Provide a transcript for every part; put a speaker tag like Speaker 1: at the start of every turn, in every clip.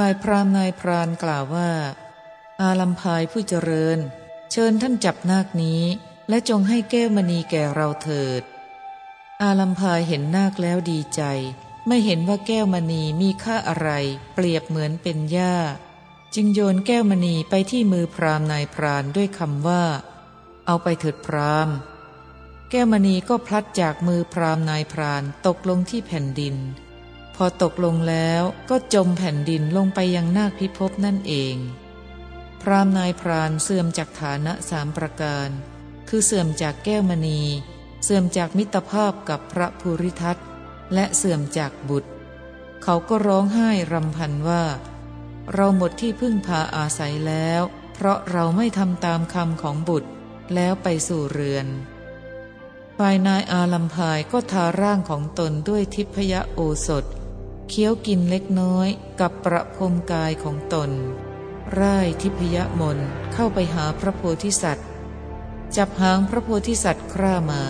Speaker 1: ฝ่ายพรามนายพรานกล่าวว่า อาลัมพายผู้เจริญ เชิญท่านจับนาคนี้ และจงให้แก้วมณีแก่เราเถิด อาลัมพายเห็นนาคแล้วดีใจ ไม่เห็นว่าแก้วมณีมีค่าอะไร เปรียบเหมือนเป็นหญ้า จึงโยนแก้วมณีไปที่มือพรามนายพรานด้วยคำว่า เอาไปเถิดพรามแก้วมณีก็พลัดจากมือพรามนายพรานตกลงที่แผ่นดิน พอตกลงแล้วก็จมแผ่นดินลงไปยังนาคพิภพนั่นเอง พรามนายพรานเสื่อมจากฐานะสามประการ คือเสื่อมจากแก้วมณี เสื่อมจากมิตรภาพกับพระภูริทัตและเสื่อมจากบุตร เขาก็ร้องไห้รำพันว่า เราหมดที่พึ่งพาอาศัยแล้ว เพราะเราไม่ทำตามคำของบุตร แล้วไปสู่เรือนฝ่ายนายอาลัมพายก็ทาร่างของตนด้วยทิพยโอสถ เคี้ยวกินเล็กน้อยกับประพรมกายของตน ร่ายทิพยมนเข้าไปหาพระโพธิสัตว์ จับหางพระโพธิสัตว์คร่ามา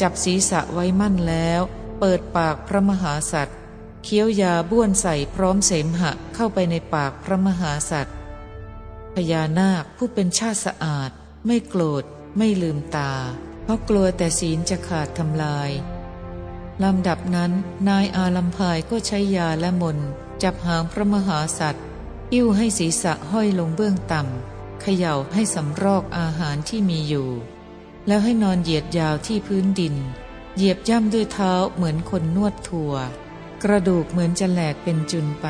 Speaker 1: จับศีรษะไว้มั่นแล้ว เปิดปากพระมหาสัตว์เคี้ยวยาบ้วนใส่พร้อมเสมหะเข้าไปในปากพระมหาสัตว์พญานาคผู้เป็นชาติสะอาด ไม่โกรธ ไม่ลืมตา เพราะกลัวแต่ศีลจะขาดทำลาย ลำดับนั้นนายอาลัมพายก็ใช้ยาและมนจับหางพระมหาสัตว์ยิ้วให้ศีรษะห้อยลงเบื้องต่ำเขย่าให้สำรอกอาหารที่มีอยู่ แล้วให้นอนเหยียดยาวที่พื้นดิน เหยียบย่ำด้วยเท้าเหมือนคนนวดถั่วกระดูกเหมือนจะแหลกเป็นจุนไป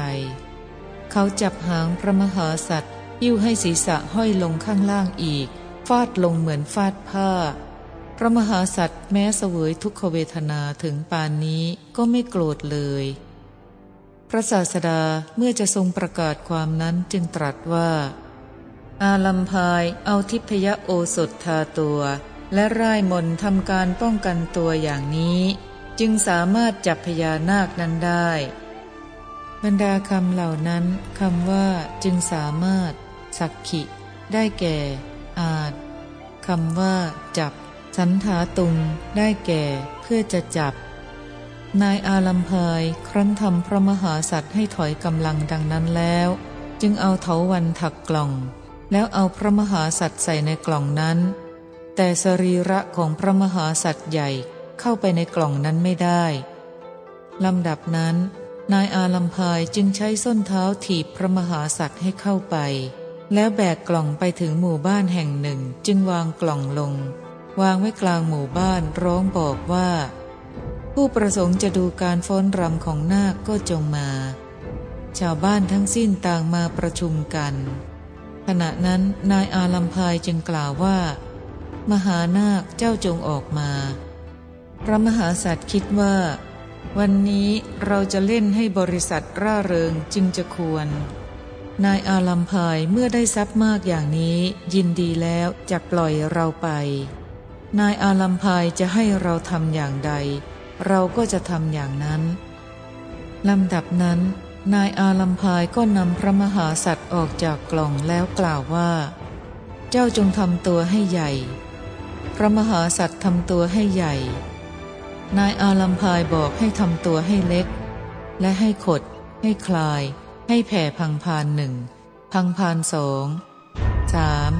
Speaker 1: เขาจับหางพระมหาสัตว์ยิ้วให้ศีรษะห้อยลงข้างล่างอีก ฟาดลงเหมือนฟาดผ้า ระมหาสัตว์แม้เสวยทุกขเวทนาถึงปานนี้ก็ไม่โกรธเลย พระศาสดาเมื่อจะทรงประกาศความนั้นจึงตรัสว่า อาลัมพายเอาทิพยโอสถทาตัว และร่ายมนทำการป้องกันตัวอย่างนี้ จึงสามารถจับพญานาคนั้นได้ บรรดาคำเหล่านั้นคำว่าจึงสามารถ สักขิ ได้แก่ อาจคำว่าจับ สันถาตุงได้แก่เพื่อจะจับ นายอาลัมพายครั้นทำพระมหาสัตว์ให้ถอยกำลังดังนั้นแล้ว จึงเอาเถาวันถักกล่อง แล้วเอาพระมหาสัตว์ใส่ในกล่องนั้น แต่สรีระของพระมหาสัตว์ใหญ่เข้าไปในกล่องนั้นไม่ได้ลำดับนั้น นายอาลัมพายจึงใช้ส้นเท้าถีบพระมหาสัตว์ให้เข้าไป แล้วแบกกล่องไปถึงหมู่บ้านแห่งหนึ่งจึงวางกล่องลง วางไว้กลางหมู่บ้านร้องบอกว่า ผู้ประสงค์จะดูการฟ้อนรำของนาคก็จงมา ชาวบ้านทั้งสิ้นต่างมาประชุมกัน ขณะนั้นนายอาลัมพายจึงกล่าวว่า มหานาคเจ้าจงออกมา พระมหาสัตว์คิดว่า วันนี้เราจะเล่นให้บริษัทร่าเริงจึงจะควรนายอาลัมพายเมื่อได้ทรัพย์มากอย่างนี้ ยินดีแล้วจะปล่อยเราไป นายอาลัมพายจะให้เราทำอย่างใด เราก็จะทำอย่างนั้นลำดับนั้น นายอาลัมพายก็นำพระมหาสัตว์ออกจากกล่องแล้วกล่าวว่า เจ้าจงทำตัวให้ใหญ่ พระมหาสัตว์ทำตัวให้ใหญ่ นายอาลัมพายบอกให้ทำตัวให้เล็ก และให้ขด ให้คลาย ให้แผ่พังพานหนึ่งพังพานสองสาม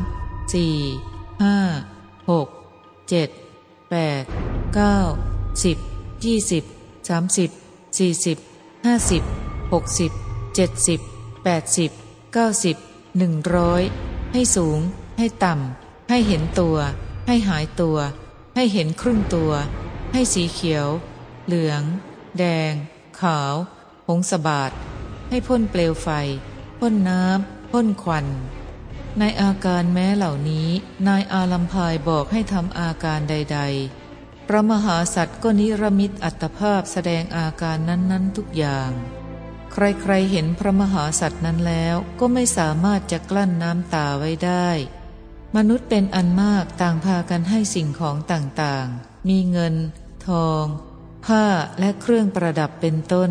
Speaker 1: สี่ห้าหก เจ็ดแปดเก้าสิบยี่สิบสามสิบสี่สิบห้าสิบหกสิบเจ็ดสิบแปดสิบเก้าสิบหนึ่งร้อยให้สูง ให้ต่ำ ให้เห็นตัว ให้หายตัว ให้เห็นครึ่งตัว ให้สีเขียว เหลือง แดง ขาวหงสบาดให้พ่นเปลวไฟ พ่นน้ำ พ่นควัน ในอาการแม้เหล่านี้ นายอาลัมพายบอกให้ทำอาการใด ๆ พระมหาสัตว์ก็นิรมิตอัตภาพแสดงอาการนั้นๆทุกอย่าง ใครๆเห็นพระมหาสัตว์นั้นแล้วก็ไม่สามารถจะกลั้นน้ำตาไว้ได้ มนุษย์เป็นอันมากต่างพากันให้สิ่งของต่างๆ มีเงิน ทอง ผ้าและเครื่องประดับเป็นต้น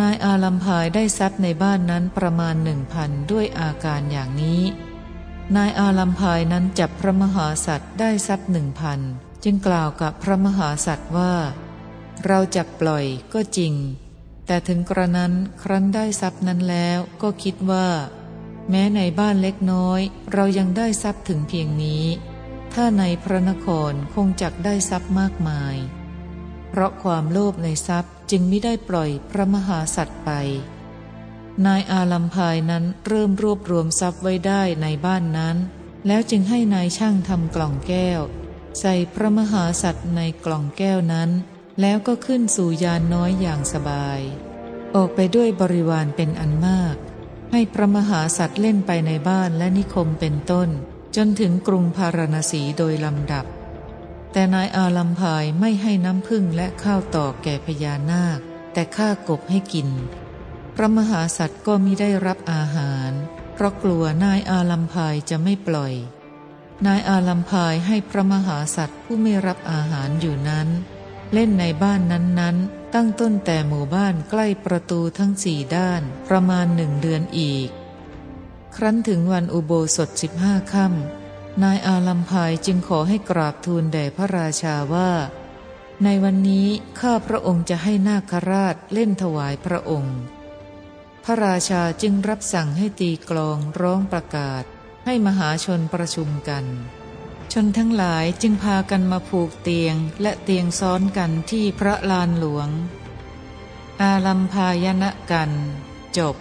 Speaker 1: นายอาลัมพายได้ทรัพย์ในบ้านนั้นประมาณหนึ่งพันด้วยอาการอย่างนี้ นายอาลัมพายนั้นจับพระมหาสัตว์ได้ทรัพย์หนึ่งพันจึงกล่าวกับพระมหาสัตว์ว่า เราจักปล่อยก็จริง แต่ถึงกระนั้นครั้นได้ทรัพย์นั้นแล้วก็คิดว่า แม้ในบ้านเล็กน้อย เรายังได้ทรัพย์ถึงเพียงนี้ ถ้าในพระนครคงจักได้ทรัพย์มากมาย เพราะความโลภในทรัพย์จึงไม่ได้ปล่อยพระมหาสัตว์ไป นายอาลัมพายนั้นเริ่มรวบรวมทรัพย์ไว้ได้ในบ้านนั้น แล้วจึงให้นายช่างทำกล่องแก้ว ใส่พระมหาสัตว์ในกล่องแก้วนั้น แล้วก็ขึ้นสู่ยานน้อยอย่างสบาย ออกไปด้วยบริวารเป็นอันมาก ให้พระมหาสัตว์เล่นไปในบ้านและนิคมเป็นต้น จนถึงกรุงพาราณสีโดยลำดับ แต่นายอาลัมพายไม่ให้น้ำพึ่งและข้าวต่อแก่พญานาค แต่ฆ่ากบให้กิน พระมหาสัตว์ก็มิได้รับอาหาร เพราะกลัวนายอาลัมพายจะไม่ปล่อย นายอาลัมพายให้พระมหาสัตว์ผู้ไม่รับอาหารอยู่นั้น เล่นในบ้านนั้นๆ ตั้งต้นแต่หมู่บ้านใกล้ประตูทั้งสี่ด้านประมาณหนึ่งเดือนอีก ครั้นถึงวันอุโบสถสิบห้าค่ำ นายอาลัมพายจึงขอให้กราบทูลแด่พระราชาว่า ในวันนี้ข้าพระองค์จะให้นาคราชเล่นถวายพระองค์ พระราชาจึงรับสั่งให้ตีกลองร้องประกาศ ให้มหาชนประชุมกัน ชนทั้งหลายจึงพากันมาผูกเตียงและเตียงซ้อนกันที่พระลานหลวง อาลัมพายณกัน จบ